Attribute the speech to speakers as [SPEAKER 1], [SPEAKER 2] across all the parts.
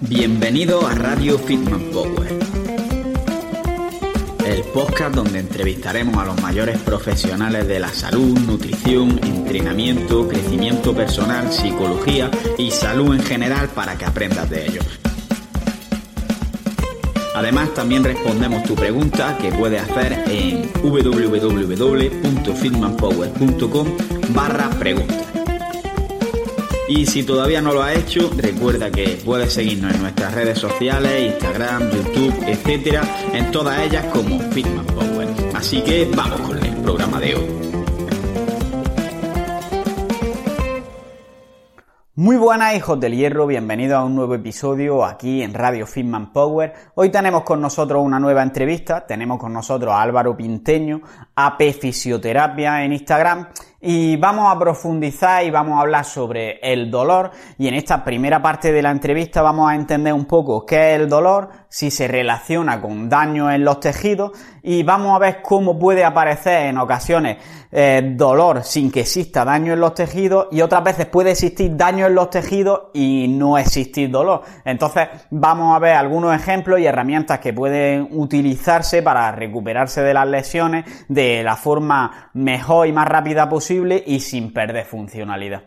[SPEAKER 1] Bienvenido a Radio Fitman Power, el podcast donde entrevistaremos a los mayores profesionales de la salud, nutrición, entrenamiento, crecimiento personal, psicología y salud en general para que aprendas de ellos. Además, también respondemos tu pregunta que puedes hacer en www.fitmanpower.com barra preguntas. Y si todavía no lo has hecho, recuerda que puedes seguirnos en nuestras redes sociales, Instagram, YouTube, etcétera, en todas ellas como Fitman Power. Así que vamos con el programa de hoy. Muy buenas hijos del hierro, bienvenidos a un nuevo episodio aquí en Radio Fitman Power. Hoy tenemos con nosotros una nueva entrevista, tenemos con nosotros a Álvaro Pinteño, AP Fisioterapia en Instagram y vamos a profundizar y vamos a hablar sobre el dolor. Y en esta primera parte de la entrevista vamos a entender un poco qué es el dolor, si se relaciona con daño en los tejidos y vamos a ver cómo puede aparecer en ocasiones eh, dolor sin que exista daño en los tejidos y otras veces puede existir daño en los tejidos y no existir dolor. Entonces vamos a ver algunos ejemplos y herramientas que pueden utilizarse para recuperarse de las lesiones de la forma mejor y más rápida posible y sin perder funcionalidad.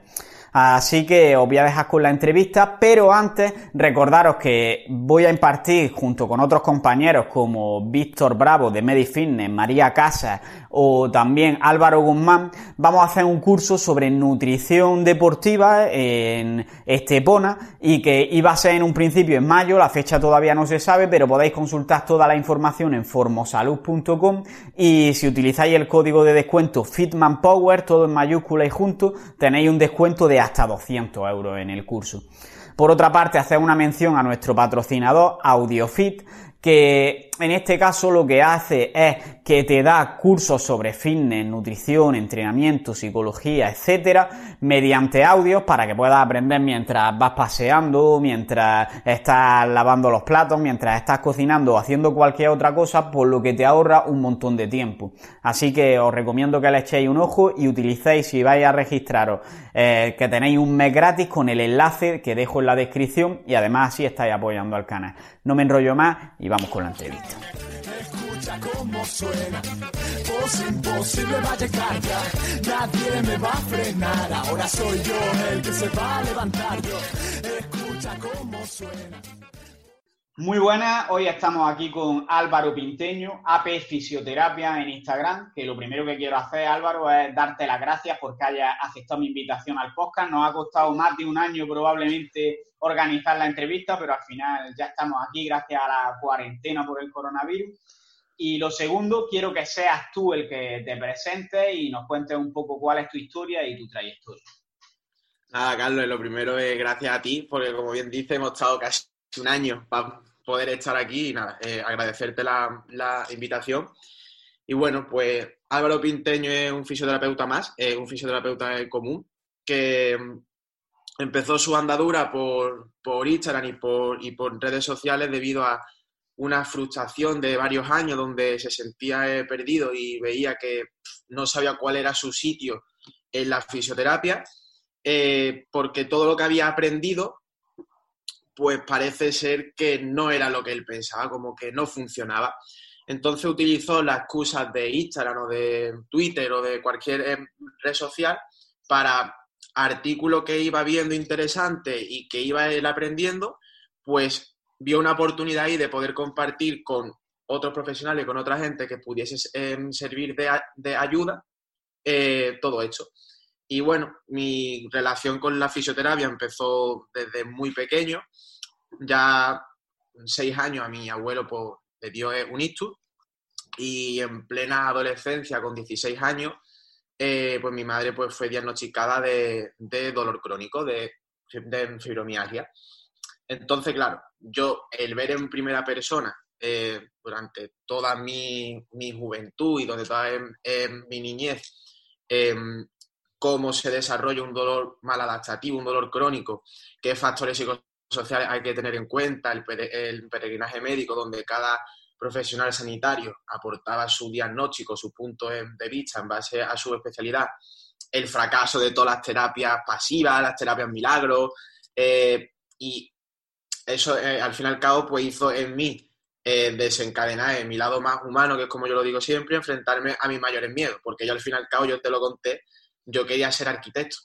[SPEAKER 1] Así que os voy a dejar con la entrevista, pero antes recordaros que voy a impartir junto con otros compañeros como Víctor Bravo de Medifitness, María Casas o también Álvaro Guzmán, vamos a hacer un curso sobre nutrición deportiva en Estepona y que iba a ser en un principio en mayo, la fecha todavía no se sabe, pero podéis consultar toda la información en formosalud.com y si utilizáis el código de descuento FitmanPower, todo en mayúscula y junto, tenéis un descuento de hasta 200 euros en el curso. Por otra parte, hacer una mención a nuestro patrocinador AudioFit, que en este caso lo que hace es que te da cursos sobre fitness, nutrición, entrenamiento, psicología, etcétera, mediante audios para que puedas aprender mientras vas paseando, mientras estás lavando los platos, mientras estás cocinando o haciendo cualquier otra cosa, por lo que te ahorra un montón de tiempo. Así que os recomiendo que le echéis un ojo y utilicéis si vais a registraros eh, que tenéis un mes gratis con el enlace que dejo en la descripción y además así estáis apoyando al canal. No me enrollo más y vamos con la entrevista. Escucha cómo suena, voz imposible va a llegar ya, nadie me va a frenar, ahora soy yo el que se va a levantar. Escucha cómo suena. Muy buenas, hoy estamos aquí con Álvaro Pinteño, AP Fisioterapia en Instagram, que lo primero que quiero hacer, Álvaro, es darte las gracias porque hayas aceptado mi invitación al podcast. Nos ha costado más de un año probablemente organizar la entrevista, pero al final ya estamos aquí gracias a la cuarentena por el coronavirus. Y lo segundo, quiero que seas tú el que te presentes y nos cuentes un poco cuál es tu historia y tu trayectoria.
[SPEAKER 2] Nada, Carlos, lo primero es gracias a ti, porque como bien dices, hemos estado casi un año poder estar aquí y nada, eh, agradecerte la, invitación. Y bueno, pues Álvaro Pinteño es un fisioterapeuta más, es un fisioterapeuta común que mm, empezó su andadura por, por Instagram y por, y por redes sociales debido a una frustración de varios años donde se sentía eh, perdido y veía que no sabía cuál era su sitio en la fisioterapia, eh, porque todo lo que había aprendido pues parece ser que no era lo que él pensaba, como que no funcionaba. Entonces utilizó las excusas de Instagram o de Twitter o de cualquier eh, red social para artículos que iba viendo interesante y que iba él aprendiendo, pues vio una oportunidad ahí de poder compartir con otros profesionales, con otra gente que pudiese em, servir de, ayuda eh, todo esto. Y bueno, mi relación con la fisioterapia empezó desde muy pequeño ya seis años a mi abuelo pues, le dio un ictus y en plena adolescencia, con 16 años, eh, pues mi madre pues, fue diagnosticada de, dolor crónico, de, fibromialgia. Entonces, claro, yo el ver en primera persona eh, durante toda mi, juventud y donde toda mi niñez em, cómo se desarrolla un dolor mal adaptativo, un dolor crónico, qué factores psicosociales sociales hay que tener en cuenta, el, peregrinaje médico, donde cada profesional sanitario aportaba su diagnóstico, su punto de vista en base a su especialidad, el fracaso de todas las terapias pasivas, las terapias milagros, eh, y eso eh, al fin y al cabo pues hizo en mí eh, desencadenar en mi lado más humano, que es como yo lo digo siempre, enfrentarme a mis mayores miedos, porque yo al fin y al cabo, yo te lo conté, yo quería ser arquitecto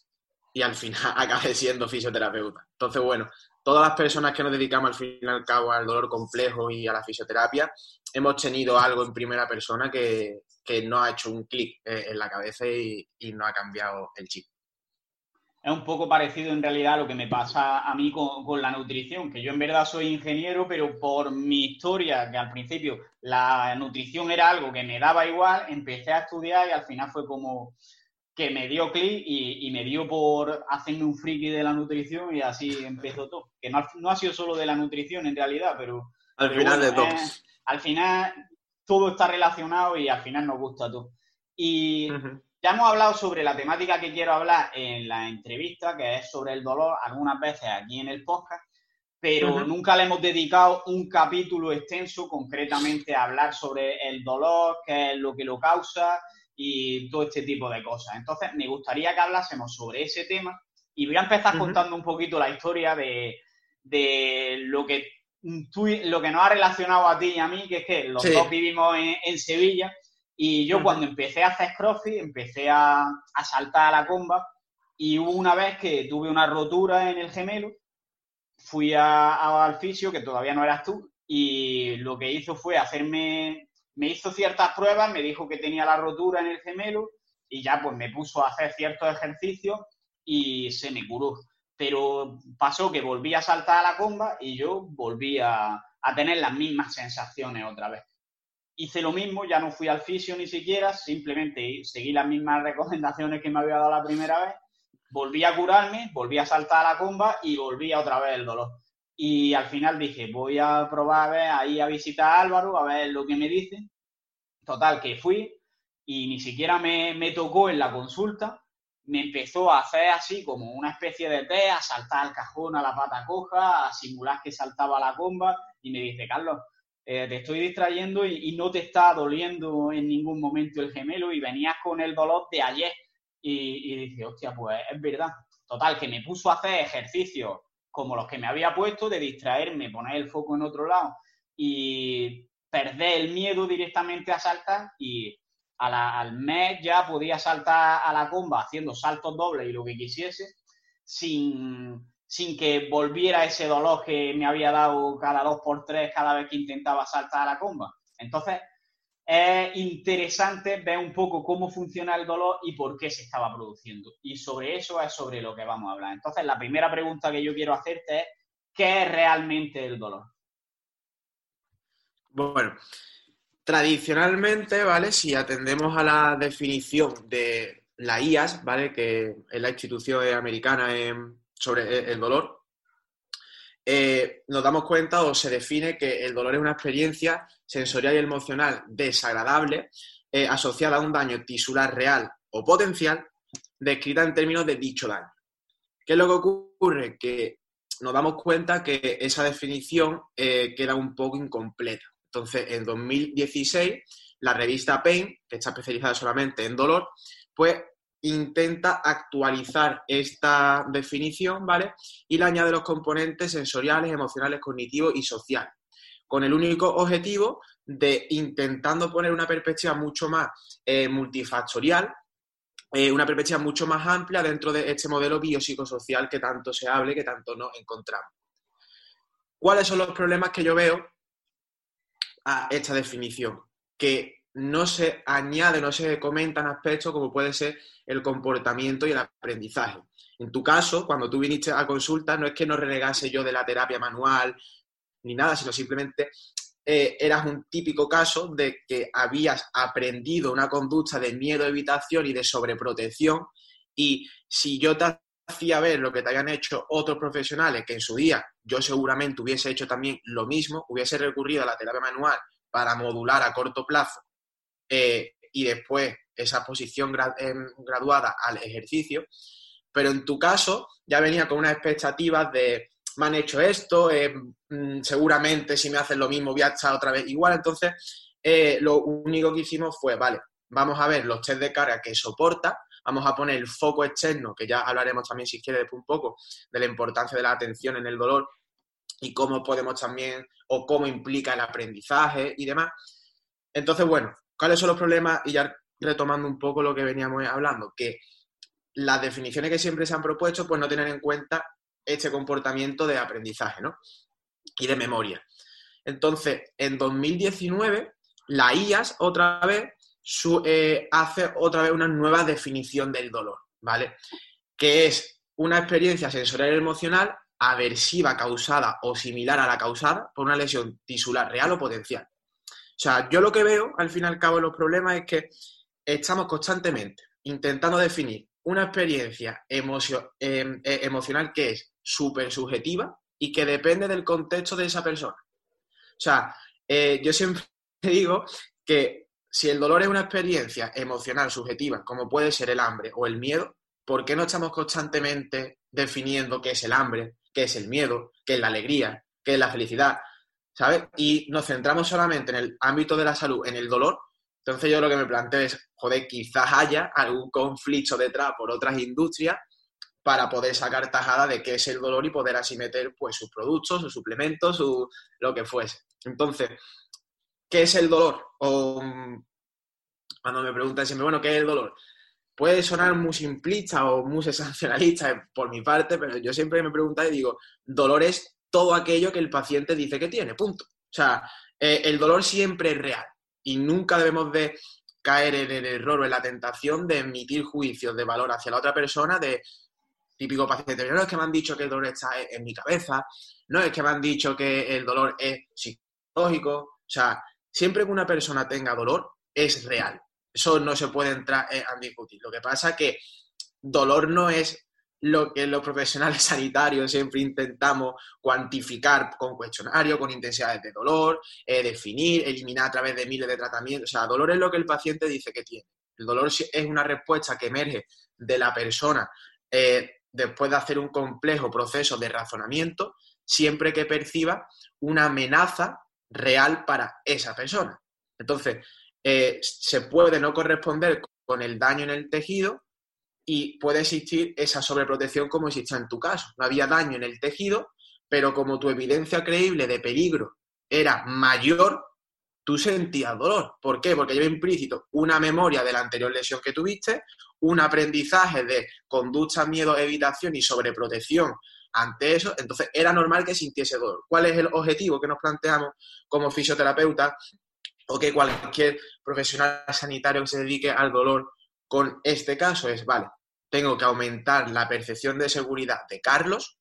[SPEAKER 2] y al final acabé siendo fisioterapeuta. Entonces, bueno, todas las personas que nos dedicamos al fin y al cabo al dolor complejo y a la fisioterapia, hemos tenido algo en primera persona que, que no ha hecho un clic eh, en la cabeza y, y no ha cambiado el chip
[SPEAKER 1] es un poco parecido en realidad a lo que me pasa a mí con, la nutrición, que yo en verdad soy ingeniero, pero por mi historia, que al principio la nutrición era algo que me daba igual, empecé a estudiar y al final fue como que me dio clic y, me dio por hacerme un friki de la nutrición y así empezó todo. Que no, ha sido solo de la nutrición en realidad, pero...
[SPEAKER 2] Al final de todo.
[SPEAKER 1] al final todo está relacionado y al final nos gusta todo. Y... Ya hemos hablado sobre la temática que quiero hablar en la entrevista, que es sobre el dolor, algunas veces aquí en el podcast, pero nunca le hemos dedicado un capítulo extenso concretamente a hablar sobre el dolor, qué es lo que lo causa y todo este tipo de cosas. Entonces, me gustaría que hablásemos sobre ese tema y voy a empezar contando un poquito la historia de, lo que lo que nos ha relacionado a ti y a mí, que es que los dos vivimos en Sevilla y yo cuando empecé a hacer crossfit, empecé a, saltar a la comba y hubo una vez que tuve una rotura en el gemelo, fui a, al fisio, que todavía no eras tú, y lo que hizo fue hacerme, me hizo ciertas pruebas, me dijo que tenía la rotura en el gemelo y ya pues me puso a hacer ciertos ejercicios y se me curó. Pero pasó que volví a saltar a la comba y yo volví a tener las mismas sensaciones otra vez hice lo mismo, ya no fui al fisio ni siquiera, simplemente seguí las mismas recomendaciones que me había dado la primera vez, volví a curarme, volví a saltar a la comba y volví a otra vez el dolor. Y al final dije, voy a probar a ver, ahí a visitar a Álvaro, a ver lo que me dice. Total, que fui y ni siquiera me, me tocó en la consulta, me empezó a hacer así como una especie de té, a saltar al cajón a la pata coja, a simular que saltaba la comba y me dice, Carlos, eh, te estoy distrayendo y, no te está doliendo en ningún momento el gemelo y venías con el dolor de ayer. Y, y dices, hostia, pues es verdad. Total, que me puso a hacer ejercicios como los que me había puesto, de distraerme, poner el foco en otro lado y perder el miedo directamente a saltar y al mes ya podía saltar a la comba haciendo saltos dobles y lo que quisiese sin, sin que volviera ese dolor que me había dado cada dos por tres cada vez que intentaba saltar a la comba. Entonces, es interesante ver un poco cómo funciona el dolor y por qué se estaba produciendo. Y sobre eso es sobre lo que vamos a hablar. Entonces, la primera pregunta que yo quiero hacerte es, ¿qué es realmente el dolor?
[SPEAKER 2] Bueno, tradicionalmente, ¿vale? Si atendemos a la definición de la IAS, ¿vale? Que es la institución americana sobre el dolor, eh, nos damos cuenta o se define que el dolor es una experiencia sensorial y emocional desagradable eh, asociada a un daño tisular real o potencial descrita en términos de dicho daño. ¿Qué es lo que ocurre? Que nos damos cuenta que esa definición eh, queda un poco incompleta. Entonces, en 2016, la revista Pain, que está especializada solamente en dolor, pues intenta actualizar esta definición, ¿vale? Y le añade los componentes sensoriales, emocionales, cognitivos y sociales, con el único objetivo de intentando poner una perspectiva mucho más eh, multifactorial, eh, una perspectiva mucho más amplia dentro de este modelo biopsicosocial que tanto se hable, que tanto nos encontramos. ¿Cuáles son los problemas que yo veo a esta definición? Que no se añade, no se comentan aspectos como puede ser el comportamiento y el aprendizaje. En tu caso, cuando tú viniste a consulta, no es que no renegase yo de la terapia manual ni nada, sino simplemente eh, eras un típico caso de que habías aprendido una conducta de miedo, evitación y de sobreprotección y si yo te hacía ver lo que te habían hecho otros profesionales que en su día yo seguramente hubiese hecho también lo mismo, hubiese recurrido a la terapia manual para modular a corto plazo eh, y después esa posición em, graduada al ejercicio, pero en tu caso ya venía con unas expectativas de me han hecho esto, eh, mm, seguramente si me hacen lo mismo voy a estar otra vez igual, entonces eh, lo único que hicimos fue, vale, vamos a ver los test de carga que soporta, vamos a poner el foco externo, que ya hablaremos también si quieres un poco de la importancia de la atención en el dolor, y cómo podemos también, o cómo implica el aprendizaje y demás. Entonces, bueno, ¿cuáles son los problemas? Y ya retomando un poco lo que veníamos hablando, que las definiciones que siempre se han propuesto, pues no tienen en cuenta este comportamiento de aprendizaje, ¿no? Y de memoria. Entonces, en 2019, la IAS otra vez eh, hace otra vez una nueva definición del dolor, ¿vale? Que es una experiencia sensorial emocional aversiva causada o similar a la causada por una lesión tisular real o potencial. Sea, yo lo que veo al fin y al cabo los problemas es que estamos constantemente intentando definir una experiencia em, e, emocional que es súper subjetiva y que depende del contexto de esa persona. O sea, eh, yo siempre digo que si el dolor es una experiencia emocional subjetiva, como puede ser el hambre o el miedo, ¿por qué no estamos constantemente definiendo qué es el hambre, qué es el miedo, qué es la alegría, qué es la felicidad? ¿Sabes? Y nos centramos solamente en el ámbito de la salud, en el dolor. Entonces yo lo que me planteo es, joder, quizás haya algún conflicto detrás por otras industrias para poder sacar tajada de qué es el dolor y poder así meter pues sus productos, sus suplementos, su, lo que fuese. Entonces, ¿qué es el dolor? O cuando me preguntan siempre, bueno, ¿qué es el dolor? Puede sonar muy simplista o muy sensacionalista por mi parte, pero yo siempre me pregunto y digo, dolor es todo aquello que el paciente dice que tiene, punto. O sea, eh, el dolor siempre es real y nunca debemos de caer en el error o en la tentación de emitir juicios de valor hacia la otra persona de típico paciente, no es que me han dicho que el dolor está en mi cabeza, no es que me han dicho que el dolor es psicológico, o sea, siempre que una persona tenga dolor, es real. Eso no se puede entrar a discutir. Lo que pasa es que dolor no es lo que los profesionales sanitarios siempre intentamos cuantificar con cuestionarios, con intensidades de dolor, eh, definir, eliminar a través de miles de tratamientos. O sea, dolor es lo que el paciente dice que tiene. El dolor es una respuesta que emerge de la persona eh, después de hacer un complejo proceso de razonamiento, siempre que perciba una amenaza real para esa persona. Entonces, eh, se puede no corresponder con el daño en el tejido y puede existir esa sobreprotección como existe en tu caso. No había daño en el tejido, pero como tu evidencia creíble de peligro era mayor, tú sentías dolor. ¿Por qué? Porque lleva implícito una memoria de la anterior lesión que tuviste, un aprendizaje de conducta, miedo, evitación y sobreprotección ante eso, entonces era normal que sintiese dolor. ¿Cuál es el objetivo que nos planteamos como fisioterapeuta o que cualquier profesional sanitario que se dedique al dolor con este caso? Es, vale, tengo que aumentar la percepción de seguridad de Carlos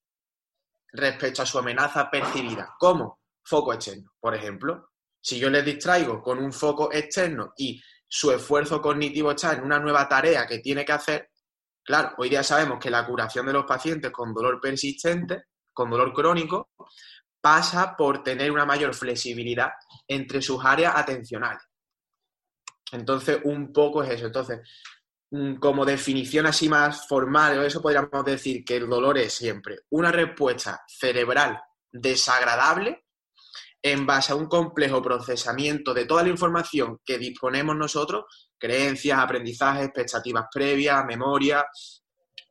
[SPEAKER 2] respecto a su amenaza percibida. ¿Cómo? Foco externo, por ejemplo. Si yo le distraigo con un foco externo y su esfuerzo cognitivo está en una nueva tarea que tiene que hacer, claro, hoy día sabemos que la curación de los pacientes con dolor persistente, con dolor crónico, pasa por tener una mayor flexibilidad entre sus áreas atencionales. Entonces, un poco es eso. Entonces, como definición así más formal, o eso podríamos decir que el dolor es siempre una respuesta cerebral desagradable en base a un complejo procesamiento de toda la información que disponemos nosotros, creencias, aprendizajes, expectativas previas, memoria,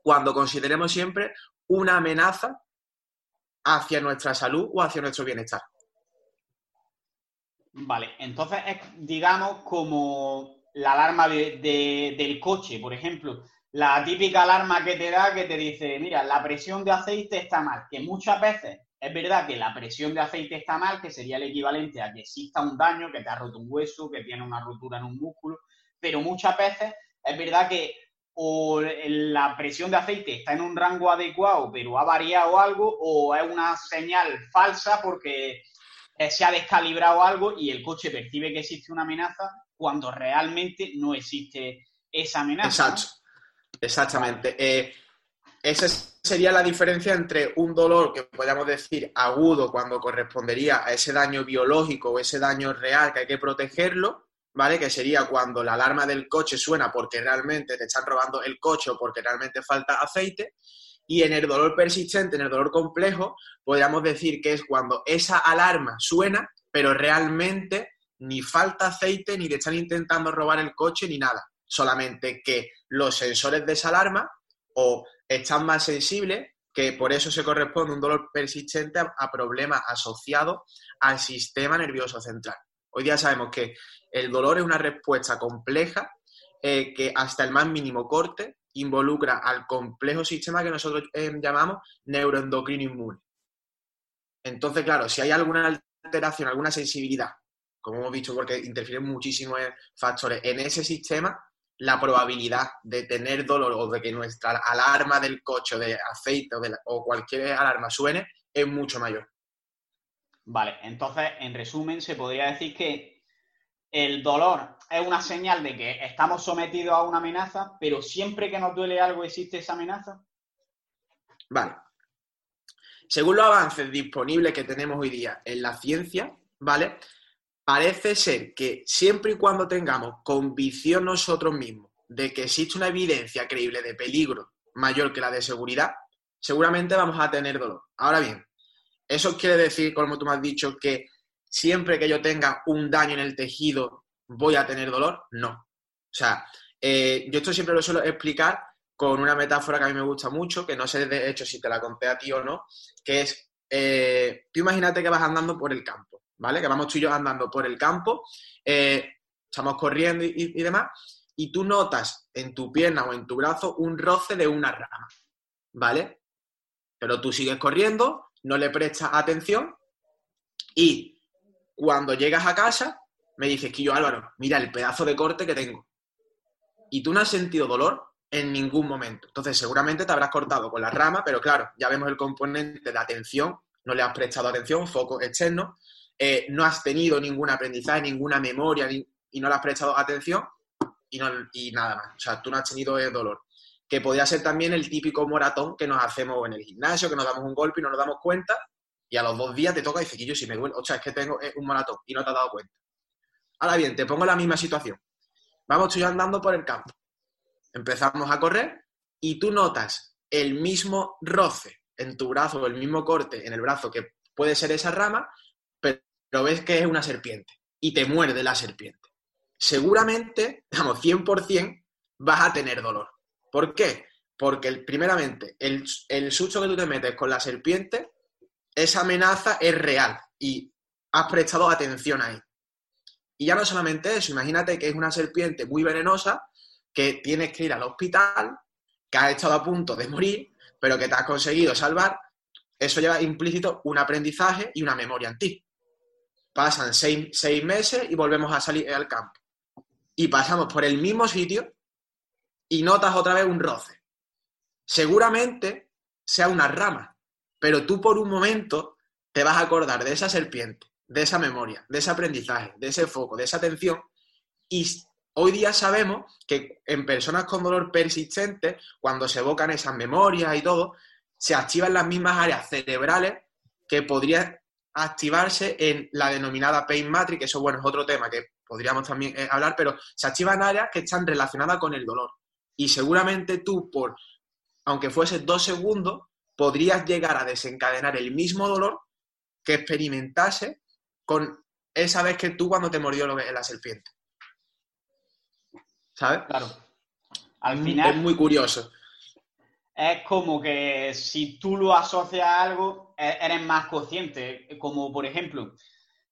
[SPEAKER 2] cuando consideremos siempre una amenaza hacia nuestra salud o hacia nuestro bienestar.
[SPEAKER 1] Vale, entonces es, digamos, como la alarma del coche, por ejemplo. La típica alarma que te da que te dice, mira, la presión de aceite está mal, que muchas veces es verdad que la presión de aceite está mal, que sería el equivalente a que exista un daño, que te ha roto un hueso, que tiene una rotura en un músculo, pero muchas veces es verdad que o la presión de aceite está en un rango adecuado, pero ha variado algo, o es una señal falsa porque se ha descalibrado algo y el coche percibe que existe una amenaza cuando realmente no existe esa amenaza.
[SPEAKER 2] Exacto. Exactamente. Eh, esa sería la diferencia entre un dolor que podríamos decir agudo cuando correspondería a ese daño biológico o ese daño real que hay que protegerlo, ¿vale? Que sería cuando la alarma del coche suena porque realmente te están robando el coche o porque realmente falta aceite. Y en el dolor persistente, en el dolor complejo, podríamos decir que es cuando esa alarma suena, pero realmente ni falta aceite, ni te están intentando robar el coche, ni nada. Solamente que los sensores de esa alarma o están más sensibles que por eso se corresponde un dolor persistente a, problemas asociados al sistema nervioso central. Hoy día sabemos que el dolor es una respuesta compleja eh, que hasta el más mínimo corte involucra al complejo sistema que nosotros eh, llamamos neuroendocrino inmune. Entonces, claro, si hay alguna alteración, alguna sensibilidad, como hemos visto, porque interfieren muchísimos factores en ese sistema, la probabilidad de tener dolor o de que nuestra alarma del coche de aceite o, cualquier alarma suene es mucho mayor.
[SPEAKER 1] Vale, entonces, en resumen, se podría decir que el dolor es una señal de que estamos sometidos a una amenaza, pero siempre que nos duele algo existe esa amenaza.
[SPEAKER 2] Vale. Según los avances disponibles que tenemos hoy día en la ciencia, ¿vale? Parece ser que siempre y cuando tengamos convicción nosotros mismos de que existe una evidencia creíble de peligro mayor que la de seguridad, seguramente vamos a tener dolor. Ahora bien, ¿eso quiere decir, como tú me has dicho, que siempre que yo tenga un daño en el tejido voy a tener dolor? No. O sea, eh, yo esto siempre lo suelo explicar con una metáfora que a mí me gusta mucho, que no sé de hecho si te la conté a ti o no, que es, eh, tú imagínate que vas andando por el campo ¿vale? Que vamos tú y yo andando por el campo, eh, estamos corriendo y, demás, y tú notas en tu pierna o en tu brazo un roce de una rama, ¿vale? Pero tú sigues corriendo, no le prestas atención y cuando llegas a casa me dices que yo, Álvaro, mira el pedazo de corte que tengo. Y tú no has sentido dolor en ningún momento. Entonces, seguramente te habrás cortado con la rama, pero claro, ya vemos el componente de atención, no le has prestado atención, foco externo, eh, no has tenido ningún aprendizaje, ninguna memoria y no le has prestado atención y, y nada más. O sea, tú no has tenido dolor. Que podría ser también el típico moratón que nos hacemos en el gimnasio, que nos damos un golpe y no nos damos cuenta y a los dos días te toca y dices, que yo si me duele, o sea, es que tengo un maratón y no te has dado cuenta. Ahora bien, te pongo la misma situación. Vamos tú andando por el campo. Empezamos a correr y tú notas el mismo roce en tu brazo el mismo corte en el brazo que puede ser esa rama, pero ves que es una serpiente y te muerde la serpiente. Seguramente, digamos, 100% vas a tener dolor. ¿Por qué? Porque primeramente, el, el susto que tú te metes con la serpiente, esa amenaza es real y has prestado atención ahí. Y ya no solamente eso, imagínate que es una serpiente muy venenosa, que tienes que ir al hospital, que has estado a punto de morir, pero que te has conseguido salvar, eso lleva implícito un aprendizaje y una memoria en ti pasan seis, meses y volvemos a salir al campo. Y pasamos por el mismo sitio y notas otra vez un roce. Seguramente sea una rama, pero tú por un momento te vas a acordar de esa serpiente, de esa memoria, de ese aprendizaje, de ese foco, de esa atención. Y hoy día sabemos que en personas con dolor persistente, cuando se evocan esas memorias y todo, se activan las mismas áreas cerebrales que podría activarse en la denominada Pain Matrix, eso bueno es otro tema que podríamos también eh, hablar, pero se activan áreas que están relacionadas con el dolor. Y seguramente tú, por, aunque fuese dos segundos, podrías llegar a desencadenar el mismo dolor que experimentase con esa vez que tú cuando te mordió la serpiente. ¿Sabes?
[SPEAKER 1] Claro. Al final.
[SPEAKER 2] Es muy curioso
[SPEAKER 1] es como que si tú lo asocias a algo, e-, eres más consciente. Como por ejemplo,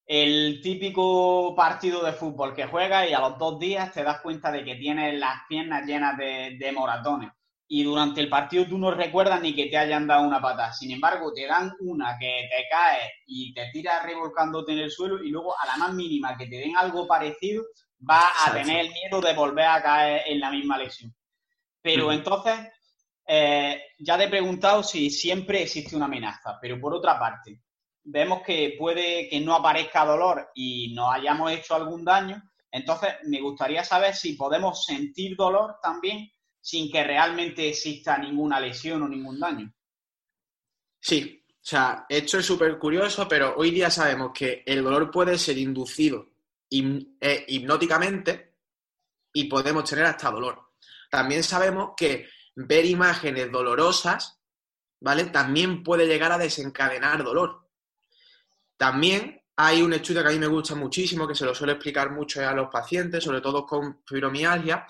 [SPEAKER 1] el típico partido de fútbol que juegas y a los dos días te das cuenta de que tienes las piernas llenas de, moratones. Y durante el partido tú no recuerdas ni que te hayan dado una pata. Sin embargo, te dan una que te cae y te tiras revolcándote en el suelo y luego a la más mínima que te den algo parecido, vas a tener el miedo de volver a caer en la misma lesión. Pero entonces eh, ya te he preguntado si siempre existe una amenaza, pero por otra parte, vemos que puede que no aparezca dolor y nos hayamos hecho algún daño, entonces me gustaría saber si podemos sentir dolor también sin que realmente exista ninguna lesión o ningún daño.
[SPEAKER 2] Sí, o sea, esto es súper curioso, pero hoy día sabemos que el dolor puede ser inducido eh, hipnóticamente y podemos tener hasta dolor. También sabemos que ver imágenes dolorosas, ¿vale? También puede llegar a desencadenar dolor. También hay un estudio que a mí me gusta muchísimo, que se lo suelo explicar mucho a los pacientes, sobre todo con fibromialgia.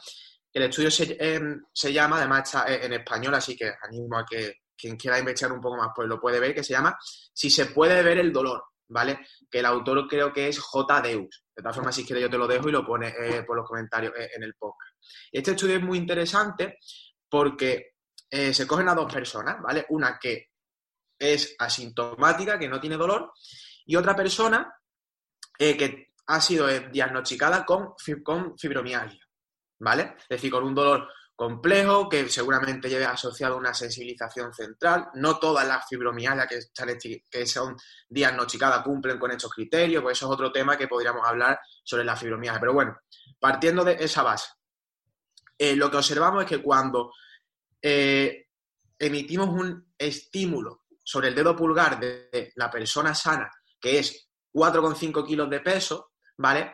[SPEAKER 2] El estudio se, em, llama, además está en español, así que animo a que, quien quiera investigar un poco más, pues lo puede ver, que se llama Si se puede ver el dolor, ¿vale? Que el autor creo que es J. Deus. De todas formas, si quieres yo te lo dejo y lo pone eh, por los comentarios eh, en el podcast. Este estudio es muy interesante porque eh, se cogen a dos personas, ¿vale? Una que es asintomática, que no tiene dolor, y otra persona que ha sido diagnosticada con, con fibromialgia, ¿vale? Es decir, con un dolor complejo que seguramente lleve asociado una sensibilización central. No todas las fibromialgias que, que son diagnosticadas cumplen con estos criterios, pues eso es otro tema que podríamos hablar sobre la fibromialgia. Pero bueno, partiendo de esa base, eh, lo que observamos es que cuando eh, emitimos un estímulo sobre el dedo pulgar de la persona sana, que es 4,5 kilos de peso, ¿vale?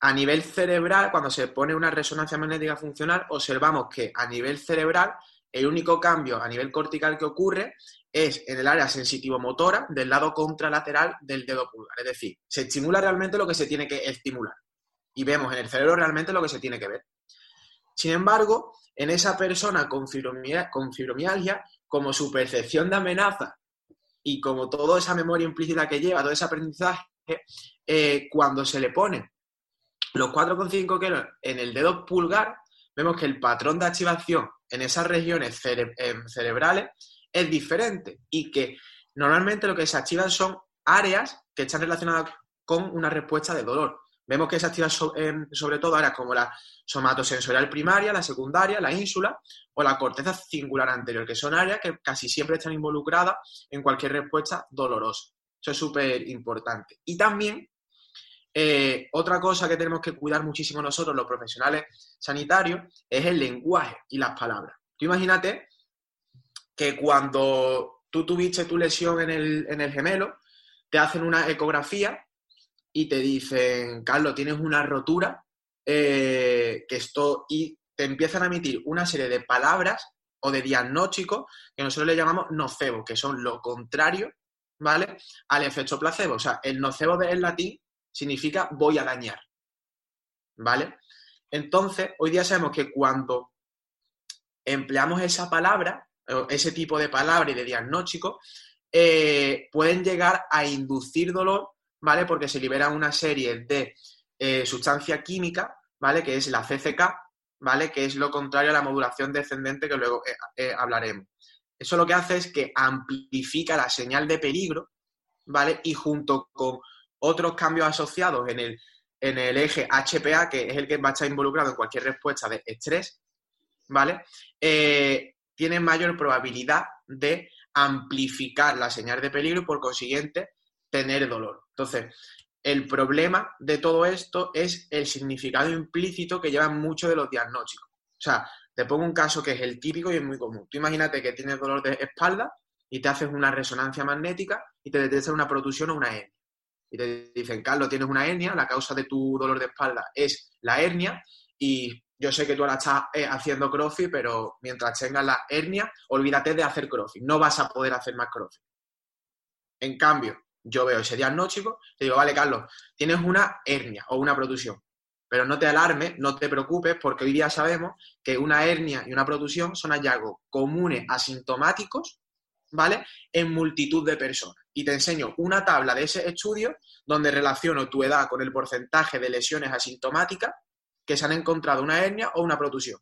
[SPEAKER 2] A nivel cerebral, cuando se pone una resonancia magnética funcional, observamos que a nivel cerebral el único cambio a nivel cortical que ocurre es en el área sensitivo-motora del lado contralateral del dedo pulgar. Es decir, se estimula realmente lo que se tiene que estimular. Y vemos en el cerebro realmente lo que se tiene que ver. Sin embargo, en esa persona con fibromialgia, como su percepción de amenaza y como toda esa memoria implícita que lleva, todo ese aprendizaje, eh, cuando se le pone los 4,5 kilos en el dedo pulgar, vemos que el patrón de activación en esas regiones em, cerebrales es diferente y que normalmente lo que se activan son áreas que están relacionadas con una respuesta de dolor. Vemos que se activan sobre todo áreas como la somatosensorial primaria, la secundaria, la ínsula o la corteza cingular anterior, que son áreas que casi siempre están involucradas en cualquier respuesta dolorosa. Eso es súper importante. Y también eh, otra cosa que tenemos que cuidar muchísimo nosotros, los profesionales sanitarios, es el lenguaje y las palabras. Tú imagínate que cuando tú tuviste tu lesión en el, gemelo, te hacen una ecografía y te dicen, Carlos, tienes una rotura, eh, que esto, y te empiezan a emitir una serie de palabras o de diagnósticos que nosotros le llamamos nocebo, que son lo contrario, ¿vale? Al efecto placebo. O sea, el nocebo en latín significa voy a dañar. ¿Vale? Entonces, hoy día sabemos que cuando empleamos esa palabra, ese tipo de palabra y de diagnóstico, eh, pueden llegar a inducir dolor, ¿vale? Porque se liberan una serie de eh, sustancias químicas, ¿vale? Que es la CCK, ¿vale? Que es lo contrario a la modulación descendente que luego eh, hablaremos. Eso lo que hace es que amplifica la señal de peligro, ¿vale? Y junto con otros cambios asociados en el, en el eje HPA, que es el que va a estar involucrado en cualquier respuesta de estrés, ¿vale? Eh, tienen mayor probabilidad de amplificar la señal de peligro y por consiguiente tener dolor. Entonces, el problema de todo esto es el significado implícito que llevan muchos de los diagnósticos. O sea, te pongo un caso que es el típico y es muy común. Tú imagínate que tienes dolor de espalda y te haces una resonancia magnética y te detectas una protusión o una hernia y te dicen, Carlos, tienes una hernia, la causa de tu dolor de espalda es la hernia y yo sé que tú ahora estás eh, haciendo crossfit, pero mientras tengas la hernia, olvídate de hacer crossfit, no vas a poder hacer más crossfit. En cambio, yo veo ese diagnóstico, te digo, vale, Carlos, tienes una hernia o una protusión, pero no te alarmes, no te preocupes, porque hoy día sabemos que una hernia y una protusión son hallazgos comunes asintomáticos ¿vale? En multitud de personas. Y te enseño una tabla de ese estudio donde relaciono tu edad con el porcentaje de lesiones asintomáticas que se han encontrado una hernia o una protusión.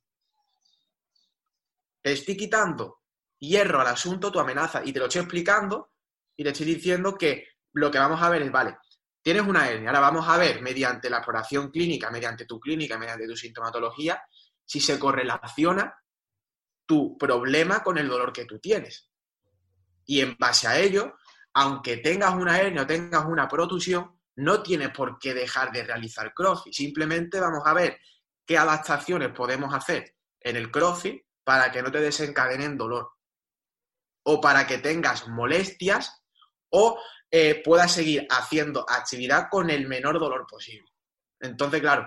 [SPEAKER 2] Te estoy quitando hierro al asunto, tu amenaza, y te lo estoy explicando y te estoy diciendo que lo que vamos a ver es, vale, tienes una hernia, ahora vamos a ver mediante la exploración clínica, mediante tu clínica, mediante tu sintomatología, si se correlaciona tu problema con el dolor que tú tienes. Y en base a ello, aunque tengas una hernia o tengas una protusión, no tienes por qué dejar de realizar CrossFit. Simplemente vamos a ver qué adaptaciones podemos hacer en el CrossFit para que no te desencadenen dolor o para que tengas molestias o eh, puedas seguir haciendo actividad con el menor dolor posible. Entonces, claro,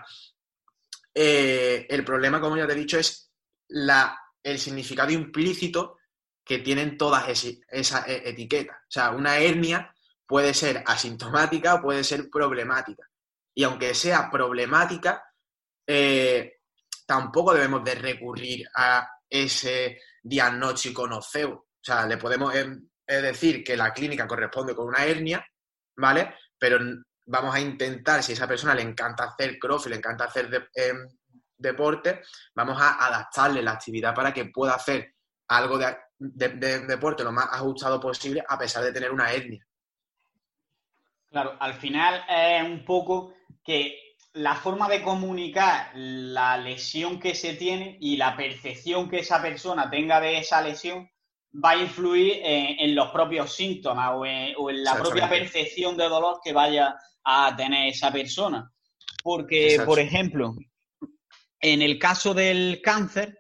[SPEAKER 2] eh, el problema, como ya te he dicho, es la, el significado implícito que tienen todas esas e, etiquetas. O sea, una hernia puede ser asintomática o puede ser problemática. Y aunque sea problemática, eh, tampoco debemos de recurrir a ese diagnóstico nocebo. O sea, le podemos em, decir que la clínica corresponde con una hernia, ¿vale? Pero vamos a intentar, si a esa persona le encanta hacer crossfit, le encanta hacer em, deporte, vamos a adaptarle la actividad para que pueda hacer algo de, deporte lo más ajustado posible a pesar de tener una hernia.
[SPEAKER 1] Claro, al final es un poco que la forma de comunicar la lesión que se tiene y la percepción que esa persona tenga de esa lesión va a influir en, los propios síntomas o en, la propia percepción de dolor que vaya a tener esa persona. Porque, por ejemplo, en el caso del cáncer,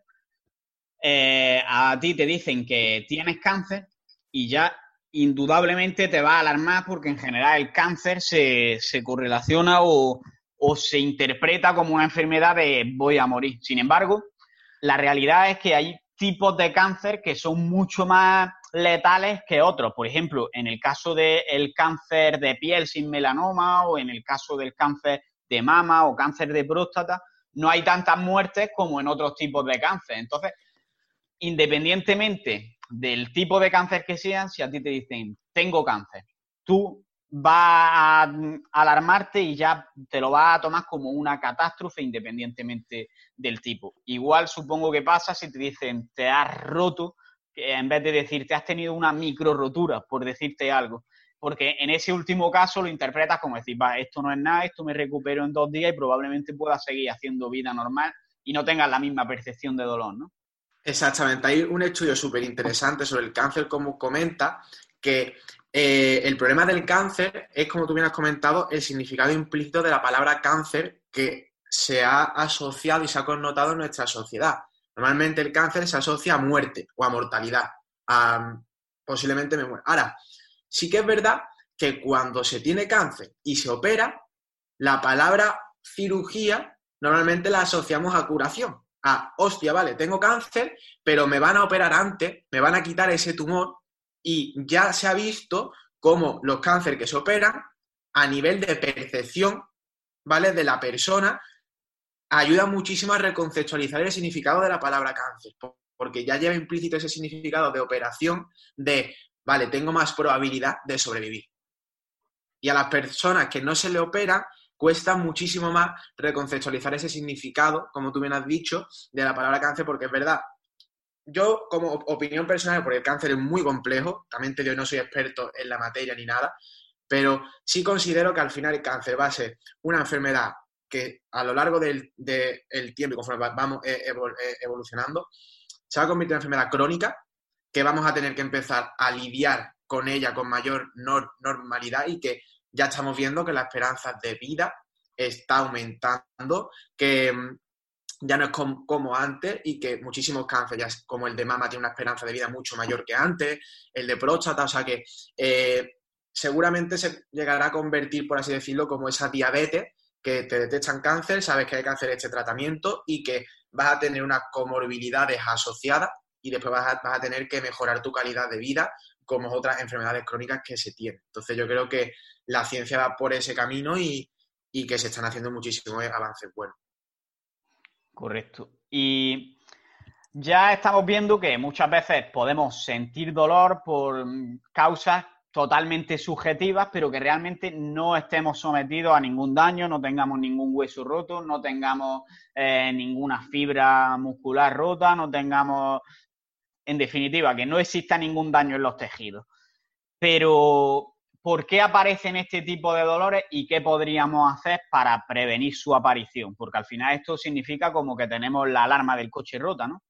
[SPEAKER 1] eh, a ti te dicen que tienes cáncer y ya indudablemente te va a alarmar porque en general el cáncer se, correlaciona o, se interpreta como una enfermedad de voy a morir. Sin embargo, la realidad es que hay tipos de cáncer que son mucho más letales que otros. Por ejemplo, en el caso del cáncer de piel sin melanoma o en el caso del cáncer de mama o cáncer de próstata, no hay tantas muertes como en otros tipos de cáncer. Entonces, independientemente del tipo de cáncer que sea, si a ti te dicen, tengo cáncer, tú vas a alarmarte y ya te lo vas a tomar como una catástrofe independientemente del tipo. Igual supongo que pasa si te dicen, te has roto, en vez de decir, te has tenido una micro rotura, por decirte algo. Porque en ese último caso lo interpretas como decir, va, esto no es nada, esto me recupero en dos días y probablemente pueda seguir haciendo vida normal y no tengas la misma percepción de dolor, ¿no?
[SPEAKER 2] Exactamente, hay un estudio súper interesante sobre el cáncer, como comenta, que eh, el problema del cáncer es, como tú bien has comentado, el significado implícito de la palabra cáncer que se ha asociado y se ha connotado en nuestra sociedad. Normalmente el cáncer se asocia a muerte o a mortalidad, posiblemente me muera. Ahora, sí que es verdad que cuando se tiene cáncer y se opera, la palabra cirugía normalmente la asociamos a curación a, hostia, vale, tengo cáncer, pero me van a operar antes, me van a quitar ese tumor y ya se ha visto cómo los cánceres que se operan a nivel de percepción, ¿vale? De la persona, ayuda muchísimo a reconceptualizar el significado de la palabra cáncer, porque ya lleva implícito ese significado de operación de, vale, tengo más probabilidad de sobrevivir. Y a las personas que no se le operan, cuesta muchísimo más reconceptualizar ese significado, como tú bien has dicho, de la palabra cáncer, porque es verdad. Yo, como opinión personal, porque el cáncer es muy complejo, también te digo, no soy experto en la materia ni nada, pero sí considero que al final el cáncer va a ser una enfermedad que a lo largo del, tiempo y conforme vamos eh, eh, evolucionando, se va a convertir en enfermedad crónica que vamos a tener que empezar a lidiar con ella con mayor normalidad y que ya estamos viendo que la esperanza de vida está aumentando, que mm, ya no es como, antes y que muchísimos cánceres, como el de mama, tiene una esperanza de vida mucho mayor que antes, el de próstata, o sea que eh, seguramente se llegará a convertir, por así decirlo, como esa diabetes que te detectan cáncer, sabes que hay cáncer este tratamiento y que vas a tener unas comorbilidades asociadas y después vas a tener que mejorar tu calidad de vida como otras enfermedades crónicas que se tienen. Entonces yo creo que la ciencia va por ese camino y, que se están haciendo muchísimos avances buenos.
[SPEAKER 1] Correcto. Y ya estamos viendo que muchas veces podemos sentir dolor por causas totalmente subjetivas, pero que realmente no estemos sometidos a ningún daño, no tengamos ningún hueso roto, no tengamos eh, ninguna fibra muscular rota, no tengamos, en definitiva, que no exista ningún daño en los tejidos. Pero por qué aparecen este tipo de dolores y qué podríamos hacer para prevenir su aparición, porque al final esto significa como que tenemos la alarma del coche rota, ¿no?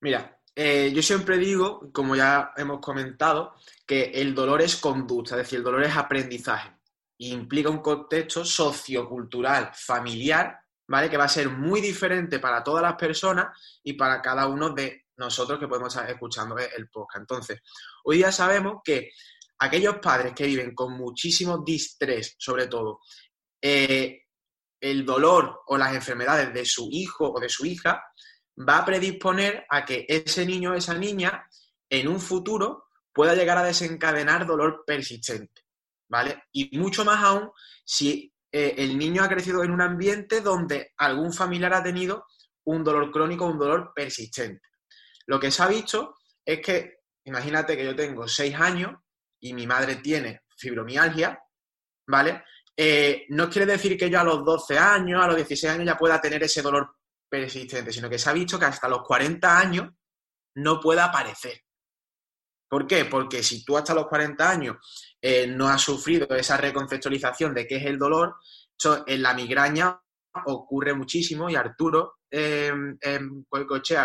[SPEAKER 2] Mira, eh, yo siempre digo, como ya hemos comentado, que el dolor es conducta, es decir, el dolor es aprendizaje implica un contexto sociocultural, familiar, ¿vale? Que va a ser muy diferente para todas las personas y para cada uno de nosotros que podemos estar escuchando el podcast. Entonces, hoy día sabemos que aquellos padres que viven con muchísimo distrés, sobre todo, eh, el dolor o las enfermedades de su hijo o de su hija, va a predisponer a que ese niño o esa niña en un futuro pueda llegar a desencadenar dolor persistente, ¿vale? Y mucho más aún si eh, el niño ha crecido en un ambiente donde algún familiar ha tenido un dolor crónico, un dolor persistente. Lo que se ha visto es que imagínate que yo tengo seis años y mi madre tiene fibromialgia, ¿vale? Eh, no quiere decir que yo a los 12 años, a los 16 años ya pueda tener ese dolor persistente, sino que se ha visto que hasta los 40 años no puede aparecer. ¿Por qué? Porque si tú hasta los 40 años eh, no has sufrido esa reconceptualización de qué es el dolor, en la migraña ocurre muchísimo y Arturo eh,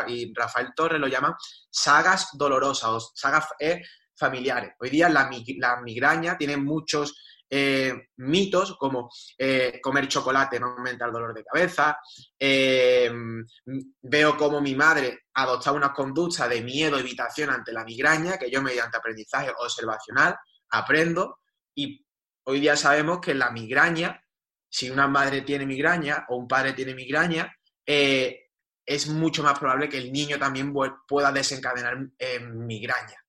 [SPEAKER 2] y Rafael Torres lo llaman sagas dolorosas o sagas eh, familiares. Hoy día la, la migraña tiene muchos eh, mitos como eh, comer chocolate no aumenta el dolor de cabeza, eh, veo como mi madre adoptaba una conducta de miedo, evitación ante la migraña, que yo mediante aprendizaje observacional aprendo y hoy día sabemos que la migraña, si una madre tiene migraña o un padre tiene migraña, es mucho más probable que el niño también pueda desencadenar migraña.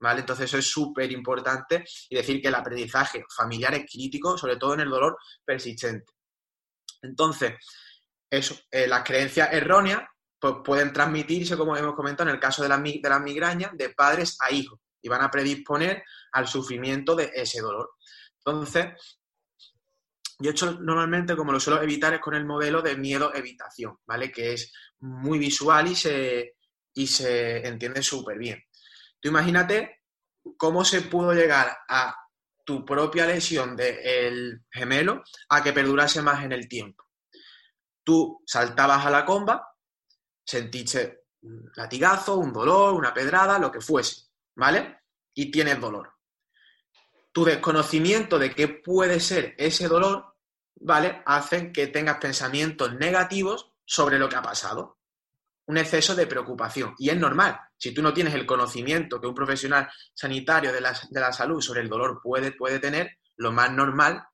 [SPEAKER 2] ¿Vale? Entonces eso es súper importante y decir que el aprendizaje familiar es crítico, sobre todo en el dolor persistente. Entonces, eso, eh, las creencias erróneas pues, pueden transmitirse, como hemos comentado, en el caso de las, las migrañas, de padres a hijos y van a predisponer al sufrimiento de ese dolor. Entonces, yo hecho normalmente, como lo suelo evitar, es con el modelo de miedo-evitación, ¿vale? Que es muy visual y se, y se entiende súper bien imagínate cómo se pudo llegar a tu propia lesión del gemelo a que perdurase más en el tiempo. Tú saltabas a la comba, sentiste un latigazo, un dolor, una pedrada, lo que fuese, ¿vale? Y tienes dolor. Tu desconocimiento de qué puede ser ese dolor, ¿vale? Hace que tengas pensamientos negativos sobre lo que ha pasado un exceso de preocupación. Y es normal. Si tú no tienes el conocimiento que un profesional sanitario de la, salud sobre el dolor puede, puede tener, lo más normal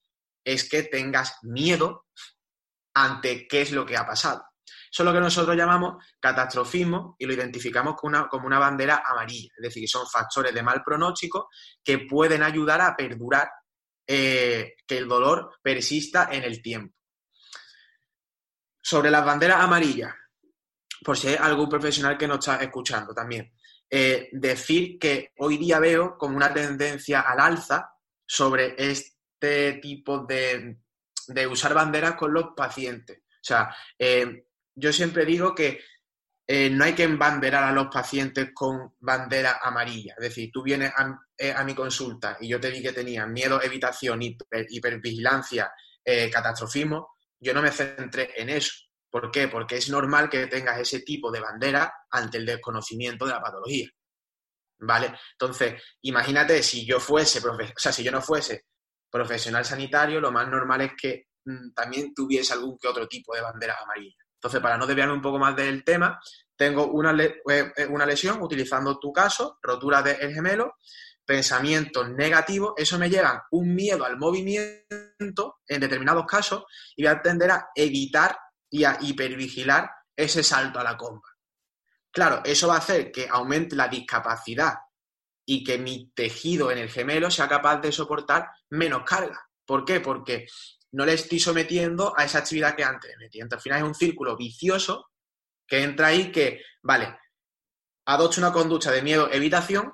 [SPEAKER 2] es que tengas miedo ante qué es lo que ha pasado. Eso es lo que nosotros llamamos catastrofismo y lo identificamos como una, como una bandera amarilla. Es decir, son factores de mal pronóstico que pueden ayudar a perdurar eh, que el dolor persista en el tiempo. Sobre las banderas amarillas, por si hay algún profesional que nos está escuchando también. Eh, decir que hoy día veo como una tendencia al alza sobre este tipo de, usar banderas con los pacientes. O sea, eh, yo siempre digo que eh, no hay que embanderar a los pacientes con bandera amarilla. Es decir, tú vienes a, mi consulta y yo te di que tenía miedo, evitación, hiper, hipervigilancia, catastrofismo. Yo no me centré en eso. ¿Por qué? Porque es normal que tengas ese tipo de bandera ante el desconocimiento de la patología. ¿Vale? Entonces, imagínate si yo fuese, o sea, si yo no fuese profesional sanitario, lo más normal es que mm, también tuviese algún que otro tipo de bandera amarilla. Entonces, para no desviarme un poco más del tema, tengo una, eh, eh, una lesión utilizando tu caso, rotura del gemelo, pensamientos negativos, eso me lleva un miedo al movimiento en determinados casos y voy a tender a evitar y a hipervigilar ese salto a la comba. Claro, eso va a hacer que aumente la discapacidad y que mi tejido en el gemelo sea capaz de soportar menos carga. ¿Por qué? Porque no le estoy sometiendo a esa actividad que antes me metí. Entonces, al final es un círculo vicioso que entra ahí que, vale, adopto una conducta de miedo, evitación,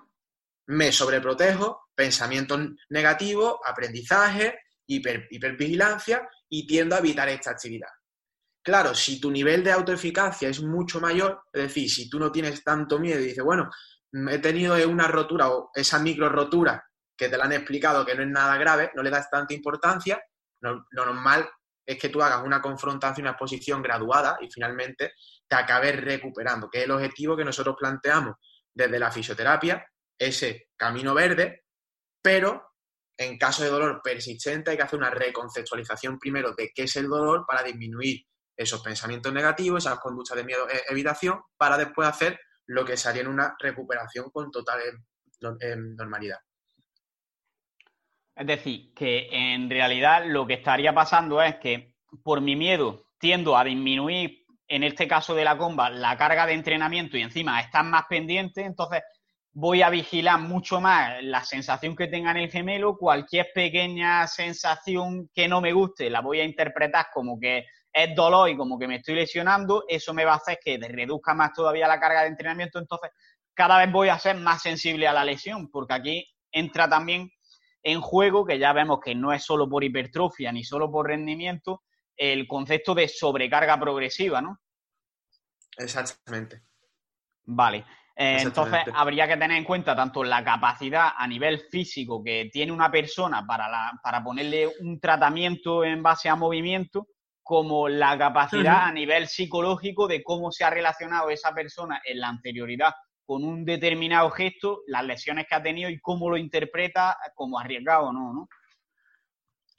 [SPEAKER 2] me sobreprotejo, pensamientos negativos, aprendizaje, hipervigilancia y tiendo a evitar esta actividad. Claro, si tu nivel de autoeficacia es mucho mayor, es decir, si tú no tienes tanto miedo y dices, bueno, he tenido una rotura o esa micro rotura que te la han explicado que no es nada grave, no le das tanta importancia, lo normal es que tú hagas una confrontación, una exposición graduada y finalmente te acabes recuperando, que es el objetivo que nosotros planteamos desde la fisioterapia, ese camino verde, pero en caso de dolor persistente hay que hacer una reconceptualización primero de qué es el dolor para disminuir esos pensamientos negativos, esas conductas de miedo e evitación, para después hacer lo que sería en una recuperación con total normalidad.
[SPEAKER 1] Es decir, que en realidad lo que estaría pasando es que por mi miedo tiendo a disminuir, en este caso de la comba, la carga de entrenamiento y encima estar más pendiente, entonces voy a vigilar mucho más la sensación que tenga en el gemelo, cualquier pequeña sensación que no me guste la voy a interpretar como que es dolor y como que me estoy lesionando, eso me va a hacer que reduzca más todavía la carga de entrenamiento, entonces cada vez voy a ser más sensible a la lesión, porque aquí entra también en juego, que ya vemos que no es solo por hipertrofia ni solo por rendimiento, el concepto de sobrecarga progresiva, ¿no?
[SPEAKER 2] Exactamente.
[SPEAKER 1] Vale. Eh, entonces, habría que tener en cuenta tanto la capacidad a nivel físico que tiene una persona para, para ponerle un tratamiento en base a movimiento, como la capacidad a nivel psicológico de cómo se ha relacionado esa persona en la anterioridad con un determinado gesto, las lesiones que ha tenido y cómo lo interpreta como arriesgado o no, ¿no?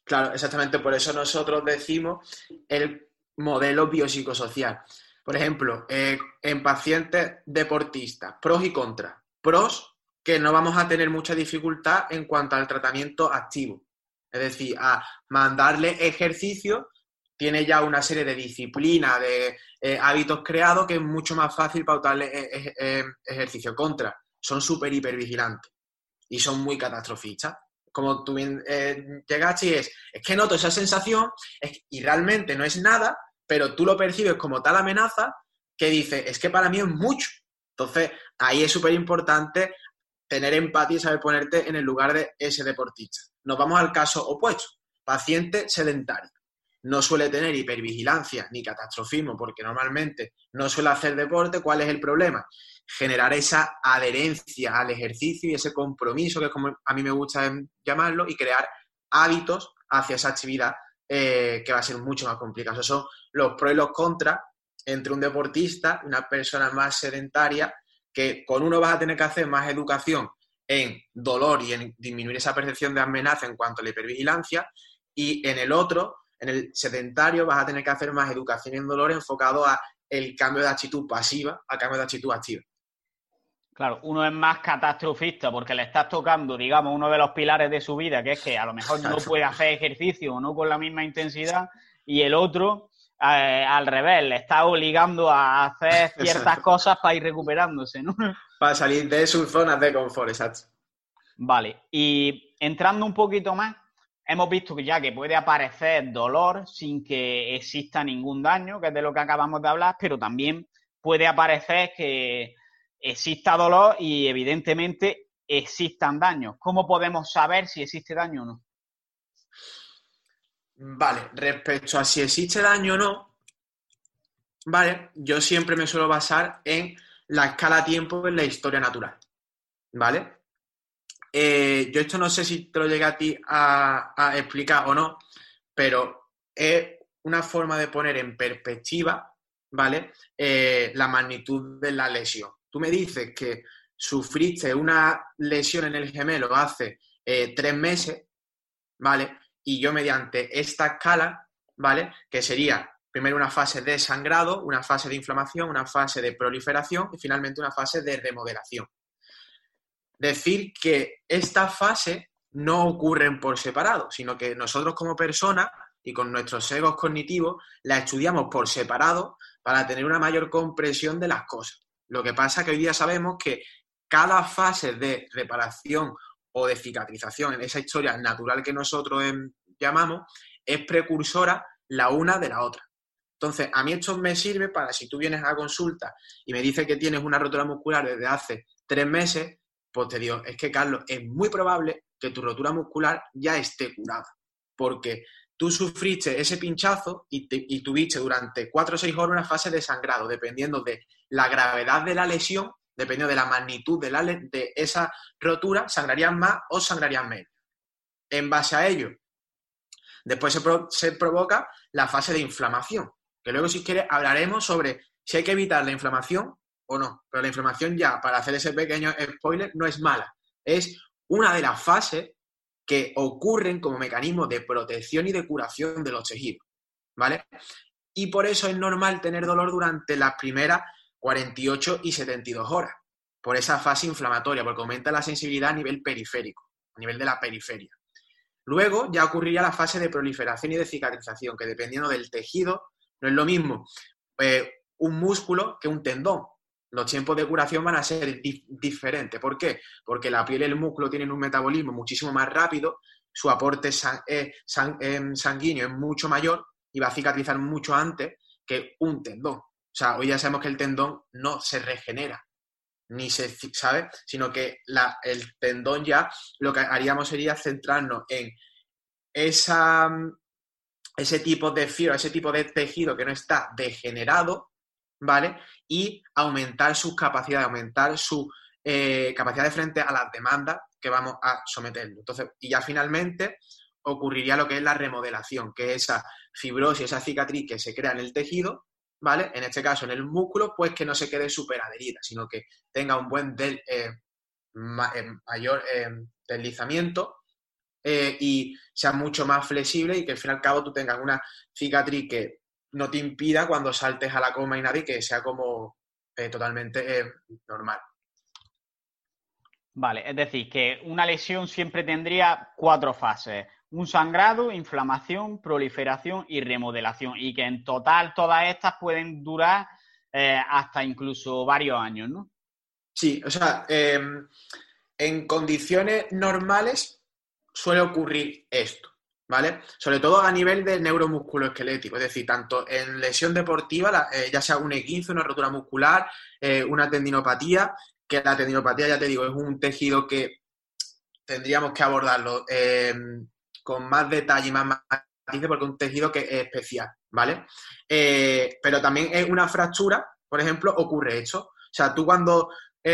[SPEAKER 2] Claro, exactamente. Por eso nosotros decimos el modelo biopsicosocial. Por ejemplo, eh, en pacientes deportistas, pros y contras. Pros, que no vamos a tener mucha dificultad en cuanto al tratamiento activo. Es decir, a mandarle ejercicio, tiene ya una serie de disciplinas, de eh, hábitos creados que es mucho más fácil pautarle eh, ejercicio. Contra, son súper hipervigilantes y son muy catastrofistas como tú bien llegaste y es, es que noto esa sensación y realmente no es nada, pero tú lo percibes como tal amenaza que dice, es que para mí es mucho. Entonces, ahí es súper importante tener empatía y saber ponerte en el lugar de ese deportista. Nos vamos al caso opuesto, paciente sedentario. No suele tener hipervigilancia ni catastrofismo porque normalmente no suele hacer deporte. ¿Cuál es el problema? Generar esa adherencia al ejercicio y ese compromiso, que es como a mí me gusta llamarlo, y crear hábitos hacia esa actividad eh, que va a ser mucho más complicado. Esos son los pros y los contras entre un deportista una persona más sedentaria, que con uno vas a tener que hacer más educación en dolor y en disminuir esa percepción de amenaza en cuanto a la hipervigilancia, y en el otro, en el sedentario, vas a tener que hacer más educación en dolor enfocado a el cambio de actitud pasiva a cambio de actitud activa.
[SPEAKER 1] Claro, uno es más catastrofista porque le estás tocando, digamos, uno de los pilares de su vida, que es que a lo mejor no puede hacer ejercicio o no con la misma intensidad, y el otro, eh, al revés, le está obligando a hacer ciertas cosas para ir recuperándose, ¿no?
[SPEAKER 2] Para salir de sus zonas de confort, exacto.
[SPEAKER 1] Vale, y entrando un poquito más, hemos visto que ya que puede aparecer dolor sin que exista ningún daño, que es de lo que acabamos de hablar, pero también puede aparecer que exista dolor y evidentemente existan daños. ¿Cómo podemos saber si existe daño o no?
[SPEAKER 2] Vale, respecto a si existe daño o no, vale, yo siempre me suelo basar en la escala tiempo en la historia natural. ¿Vale? Eh, yo esto no sé si te lo llegué a ti a, explicar o no, pero es una forma de poner en perspectiva, ¿vale? Eh, la magnitud de la lesión tú me dices que sufriste una lesión en el gemelo hace eh, tres meses, ¿vale? Y yo mediante esta escala, ¿vale? Que sería primero una fase de sangrado, una fase de inflamación, una fase de proliferación y finalmente una fase de remodelación. Decir que esta fase no ocurren por separado, sino que nosotros como personas y con nuestros egos cognitivos la estudiamos por separado para tener una mayor comprensión de las cosas. Lo que pasa es que hoy día sabemos que cada fase de reparación o de cicatrización en esa historia natural que nosotros llamamos es precursora la una de la otra. Entonces, a mí esto me sirve para si tú vienes a consulta y me dices que tienes una rotura muscular desde hace tres meses, pues te digo, es que Carlos, es muy probable que tu rotura muscular ya esté curada. Porque tú sufriste ese pinchazo y, tuviste durante cuatro o seis horas una fase de sangrado, dependiendo de la gravedad de la lesión, dependiendo de la magnitud de esa rotura, sangrarían más o sangrarían menos. En base a ello, después se, se provoca la fase de inflamación, que luego si quieres hablaremos sobre si hay que evitar la inflamación o no. Pero la inflamación ya, para hacer ese pequeño spoiler, no es mala. Es una de las fases que ocurren como mecanismo de protección y de curación de los tejidos, ¿vale? Y por eso es normal tener dolor durante las primeras 48 y 72 horas, por esa fase inflamatoria, porque aumenta la sensibilidad a nivel periférico, a nivel de la periferia. Luego ya ocurriría la fase de proliferación y de cicatrización, que dependiendo del tejido, no es lo mismo eh, un músculo que un tendón los tiempos de curación van a ser diferentes. ¿Por qué? Porque la piel y el músculo tienen un metabolismo muchísimo más rápido, su aporte sanguíneo es mucho mayor y va a cicatrizar mucho antes que un tendón. O sea, hoy ya sabemos que el tendón no se regenera. ni se, ¿sabes? Sino que el tendón ya lo que haríamos sería centrarnos en esa, ese tipo de fibra, ese tipo de tejido que no está degenerado, ¿vale? Y aumentar sus capacidades, aumentar su eh, capacidad de frente a las demandas que vamos a someterlo. Entonces, y ya finalmente ocurriría lo que es la remodelación, que es esa fibrosis, esa cicatriz que se crea en el tejido, ¿vale? En este caso, en el músculo, pues que no se quede súper adherida, sino que tenga un buen eh, eh, mayor deslizamiento y sea mucho más flexible y que al fin y al cabo tú tengas una cicatriz que no te impida cuando saltes a la coma y nadie que sea como totalmente normal.
[SPEAKER 1] Vale, es decir, que una lesión siempre tendría cuatro fases. Un sangrado, inflamación, proliferación y remodelación. Y que en total todas estas pueden durar eh, hasta incluso varios años, ¿no?
[SPEAKER 2] Sí, o sea, em, en condiciones normales suele ocurrir esto, ¿vale? Sobre todo a nivel de neuromusculoesquelético, es decir, tanto en lesión deportiva, eh, ya sea un equinzo, una rotura muscular, eh, una tendinopatía, que la tendinopatía, ya te digo, es un tejido que tendríamos que abordarlo eh, con más detalle y más matices porque es un tejido que es especial, ¿vale? Pero también es una fractura, por ejemplo, ocurre esto. O sea, tú cuando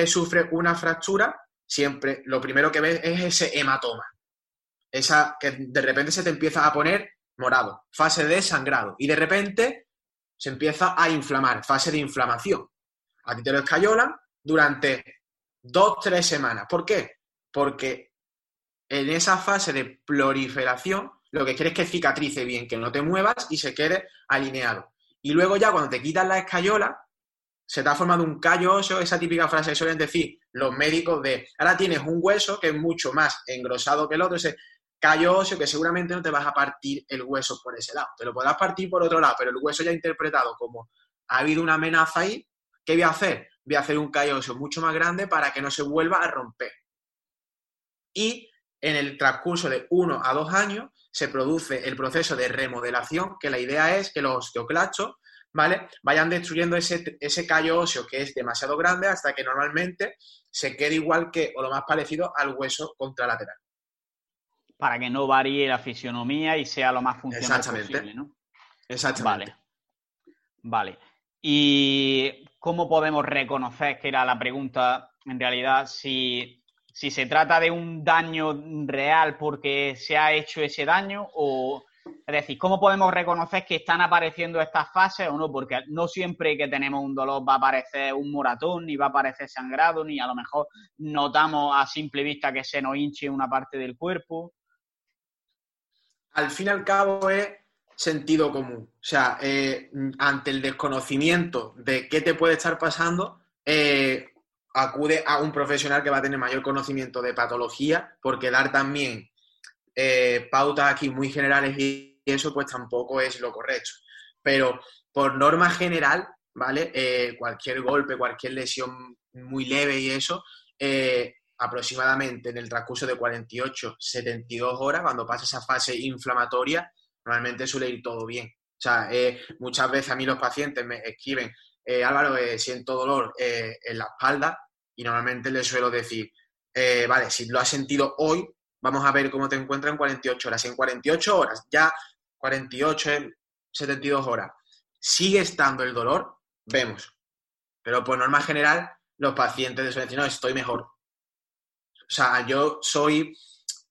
[SPEAKER 2] sufres una fractura, siempre lo primero que ves es ese hematoma. Esa que de repente se te empieza a poner morado, fase de sangrado. Y de repente se empieza a inflamar, fase de inflamación. A ti te lo escayolan, durante dos, tres semanas. ¿Por qué? Porque en esa fase de proliferación lo que quieres es que cicatrice bien, que no te muevas y se quede alineado. Y luego ya cuando te quitas la escayola, se te ha formado un callo óseo, esa típica frase que suelen decir los médicos de, ahora tienes un hueso que es mucho más engrosado que el otro, ese callo óseo que seguramente no te vas a partir el hueso por ese lado, te lo podrás partir por otro lado, pero el hueso ya interpretado como ha habido una amenaza ahí, ¿qué voy a hacer? voy a hacer un callo mucho más grande para que no se vuelva a romper. Y en el transcurso de uno a dos años se produce el proceso de remodelación, que la idea es que los osteoclastos ¿vale? vayan destruyendo ese, ese callo óseo que es demasiado grande hasta que normalmente se quede igual que o lo más parecido al hueso contralateral.
[SPEAKER 1] Para que no varíe la fisionomía y sea lo más funcional
[SPEAKER 2] Exactamente.
[SPEAKER 1] posible, ¿no?
[SPEAKER 2] Exactamente.
[SPEAKER 1] Vale. Vale. ¿Y cómo podemos reconocer, que era la pregunta en realidad, si, se trata de un daño real porque se ha hecho ese daño o... Es decir, ¿cómo podemos reconocer que están apareciendo estas fases o no? Porque no siempre que tenemos un dolor va a aparecer un moratón, ni va a aparecer sangrado, ni a lo mejor notamos a simple vista que se nos hinche una parte del cuerpo.
[SPEAKER 2] Al fin y al cabo es sentido común. O sea, eh, ante el desconocimiento de qué te puede estar pasando, eh, acude a un profesional que va a tener mayor conocimiento de patología, porque dar también eh, pautas aquí muy generales y eso pues tampoco es lo correcto. Pero por norma general, ¿vale? cualquier golpe, cualquier lesión muy leve y eso, aproximadamente en el transcurso de 48, 72 horas, cuando pasa esa fase inflamatoria, normalmente suele ir todo bien. O sea, eh, muchas veces a mí los pacientes me escriben, eh, Álvaro, eh, siento dolor en la espalda y normalmente les suelo decir, vale, si lo has sentido hoy, vamos a ver cómo te encuentras en 48 horas. En 48 horas, ya 48, 72 horas, sigue estando el dolor, vemos. Pero por norma general, los pacientes suelen decir, no, estoy mejor. O sea, yo soy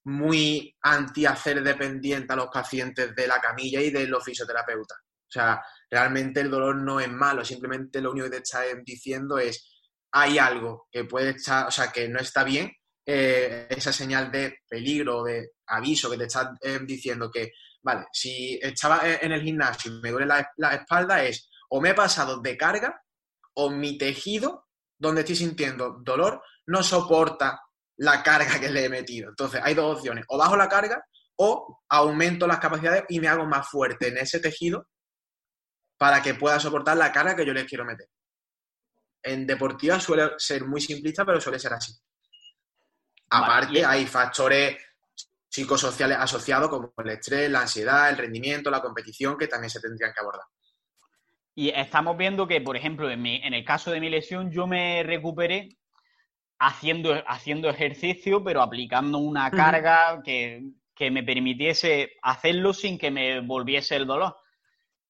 [SPEAKER 2] muy anti hacer dependiente a los pacientes de la camilla y de los fisioterapeutas. O sea, realmente el dolor no es malo, simplemente lo único que te está diciendo es hay algo que puede estar, o sea, que no está bien, eh, esa señal de peligro, de aviso que te está eh, diciendo que, vale, si estaba en el gimnasio y me duele la, la espalda es o me he pasado de carga o mi tejido donde estoy sintiendo dolor no soporta la carga que le he metido. Entonces, hay dos opciones. O bajo la carga o aumento las capacidades y me hago más fuerte en ese tejido para que pueda soportar la carga que yo le quiero meter. En deportiva suele ser muy simplista, pero suele ser así. Aparte, hay factores psicosociales asociados como el estrés, la ansiedad, el rendimiento, la competición, que también se tendrían que abordar.
[SPEAKER 1] Y estamos viendo que, por ejemplo, en, en el caso de mi lesión, yo me recuperé haciendo, haciendo ejercicio, pero aplicando una carga que, que, me permitiese hacerlo sin que me volviese el dolor.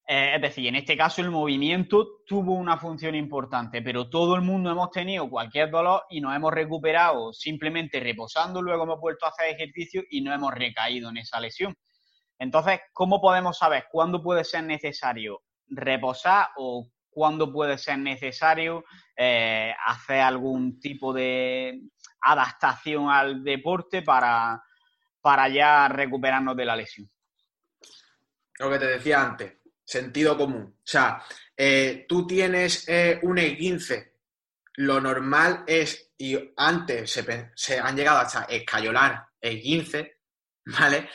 [SPEAKER 1] Eh, es decir, en este caso el movimiento tuvo una función importante, pero todo el mundo hemos tenido cualquier dolor y nos hemos recuperado simplemente reposando, luego hemos vuelto a hacer ejercicio y no hemos recaído en esa lesión. Entonces, ¿cómo podemos saber cuándo puede ser necesario reposar o cuándo puede ser necesario eh, hacer algún tipo de adaptación al deporte para, para ya recuperarnos de la lesión?
[SPEAKER 2] Lo que te decía antes, sentido común. O sea, eh, tú tienes eh, un E15, lo normal es, y antes se, han llegado hasta escayolar E15, ¿vale?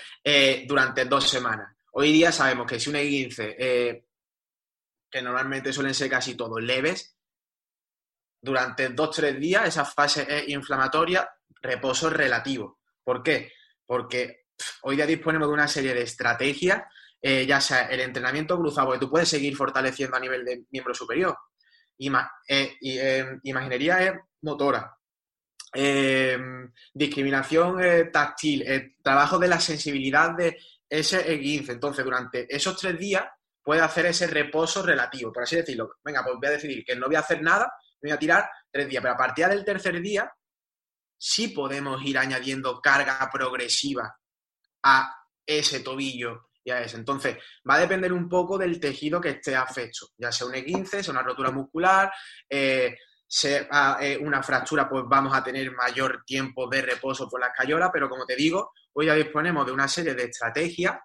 [SPEAKER 2] Durante dos semanas. Hoy día sabemos que si un E15, que normalmente suelen ser casi todos leves, durante dos, tres días esa fase es inflamatoria, reposo relativo. ¿Por qué? Porque hoy día disponemos de una serie de estrategias eh, ya sea el entrenamiento cruzado, porque tú puedes seguir fortaleciendo a nivel de miembro superior. Eh, eh, imaginería es motora. discriminación táctil, trabajo de la sensibilidad de ese 15. Entonces, durante esos tres días puede hacer ese reposo relativo, por así decirlo. Venga, pues voy a decidir que no voy a hacer nada, voy a tirar tres días, pero a partir del tercer día sí podemos ir añadiendo carga progresiva a ese tobillo ya es. Entonces, va a depender un poco del tejido que esté afecto, ya sea un E15, sea una rotura muscular, eh, sea eh, una fractura, pues vamos a tener mayor tiempo de reposo por la escayola, pero como te digo, hoy ya disponemos de una serie de estrategias,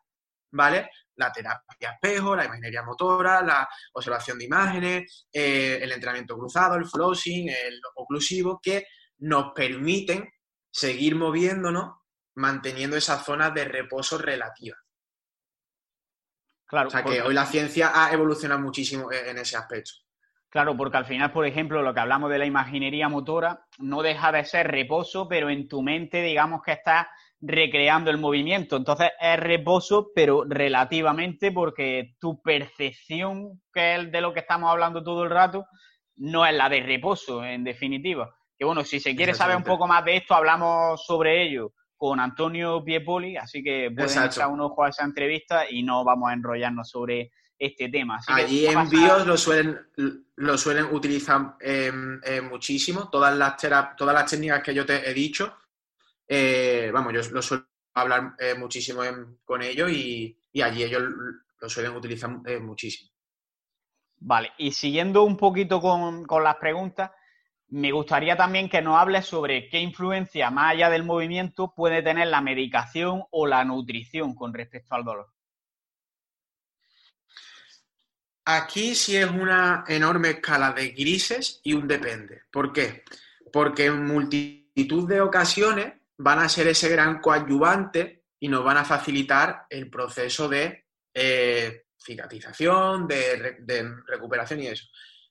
[SPEAKER 2] ¿vale? La terapia espejo, la imaginería motora, la observación de imágenes, eh, el entrenamiento cruzado, el flossing, el oclusivo, que nos permiten seguir moviéndonos manteniendo esa zona de reposo relativa. Claro, o sea que hoy la ciencia ha evolucionado muchísimo e-, en ese aspecto.
[SPEAKER 1] Claro, porque al final, por ejemplo, lo que hablamos de la imaginería motora no deja de ser reposo, pero en tu mente, digamos que estás recreando el movimiento. Entonces es reposo, pero relativamente, porque tu percepción, que es de lo que estamos hablando todo el rato, no es la de reposo, en definitiva. Que bueno, si se quiere saber un poco más de esto, hablamos sobre ello con Antonio Piepoli, así que pueden echar un ojo a esa entrevista y no vamos a enrollarnos sobre este tema.
[SPEAKER 2] Allí en BIOS lo suelen, lo suelen utilizar em, eh, muchísimo, todas las, todas las técnicas que yo te he dicho, eh, vamos, yo lo suelo hablar eh, muchísimo con ellos y, y, allí ellos lo suelen utilizar muchísimo.
[SPEAKER 1] Vale, y siguiendo un poquito con, con las preguntas, me gustaría también que nos hables sobre qué influencia, más allá del movimiento, puede tener la medicación o la nutrición con respecto al dolor.
[SPEAKER 2] Aquí sí es una enorme escala de grises y un depende. ¿Por qué? Porque en multitud de ocasiones van a ser ese gran coadyuvante y nos van a facilitar el proceso de eh, cicatrización, de recuperación y eso.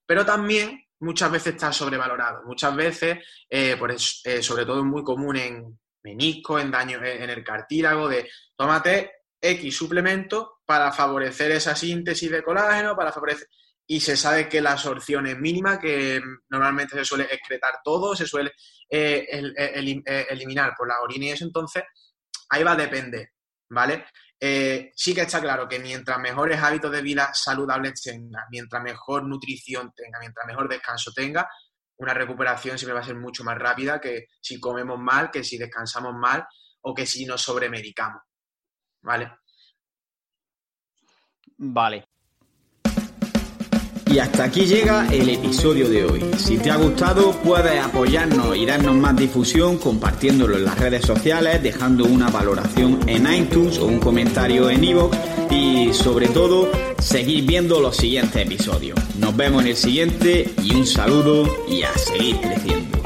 [SPEAKER 2] Pero también muchas veces está sobrevalorado. Muchas veces, eh, por eh, sobre todo es muy común en menisco, en daño en el cartílago, de tómate X suplemento para favorecer esa síntesis de colágeno, para favorecer... Y se sabe que la absorción es mínima, que normalmente se suele excretar todo, se suele eh, eliminar por la orina y eso, entonces ahí va a depender, ¿vale? Eh, sí que está claro que mientras mejores hábitos de vida saludables tenga, mientras mejor nutrición tenga, mientras mejor descanso tenga, una recuperación siempre va a ser mucho más rápida que si comemos mal, que si descansamos mal o que si nos sobremedicamos. ¿Vale?
[SPEAKER 1] Vale.
[SPEAKER 3] Y hasta aquí llega el episodio de hoy. Si te ha gustado, puedes apoyarnos y darnos más difusión compartiéndolo en las redes sociales, dejando una valoración en iTunes o un comentario en iVoox y sobre todo, seguir viendo los siguientes episodios. Nos vemos en el siguiente y un saludo y a seguir creciendo.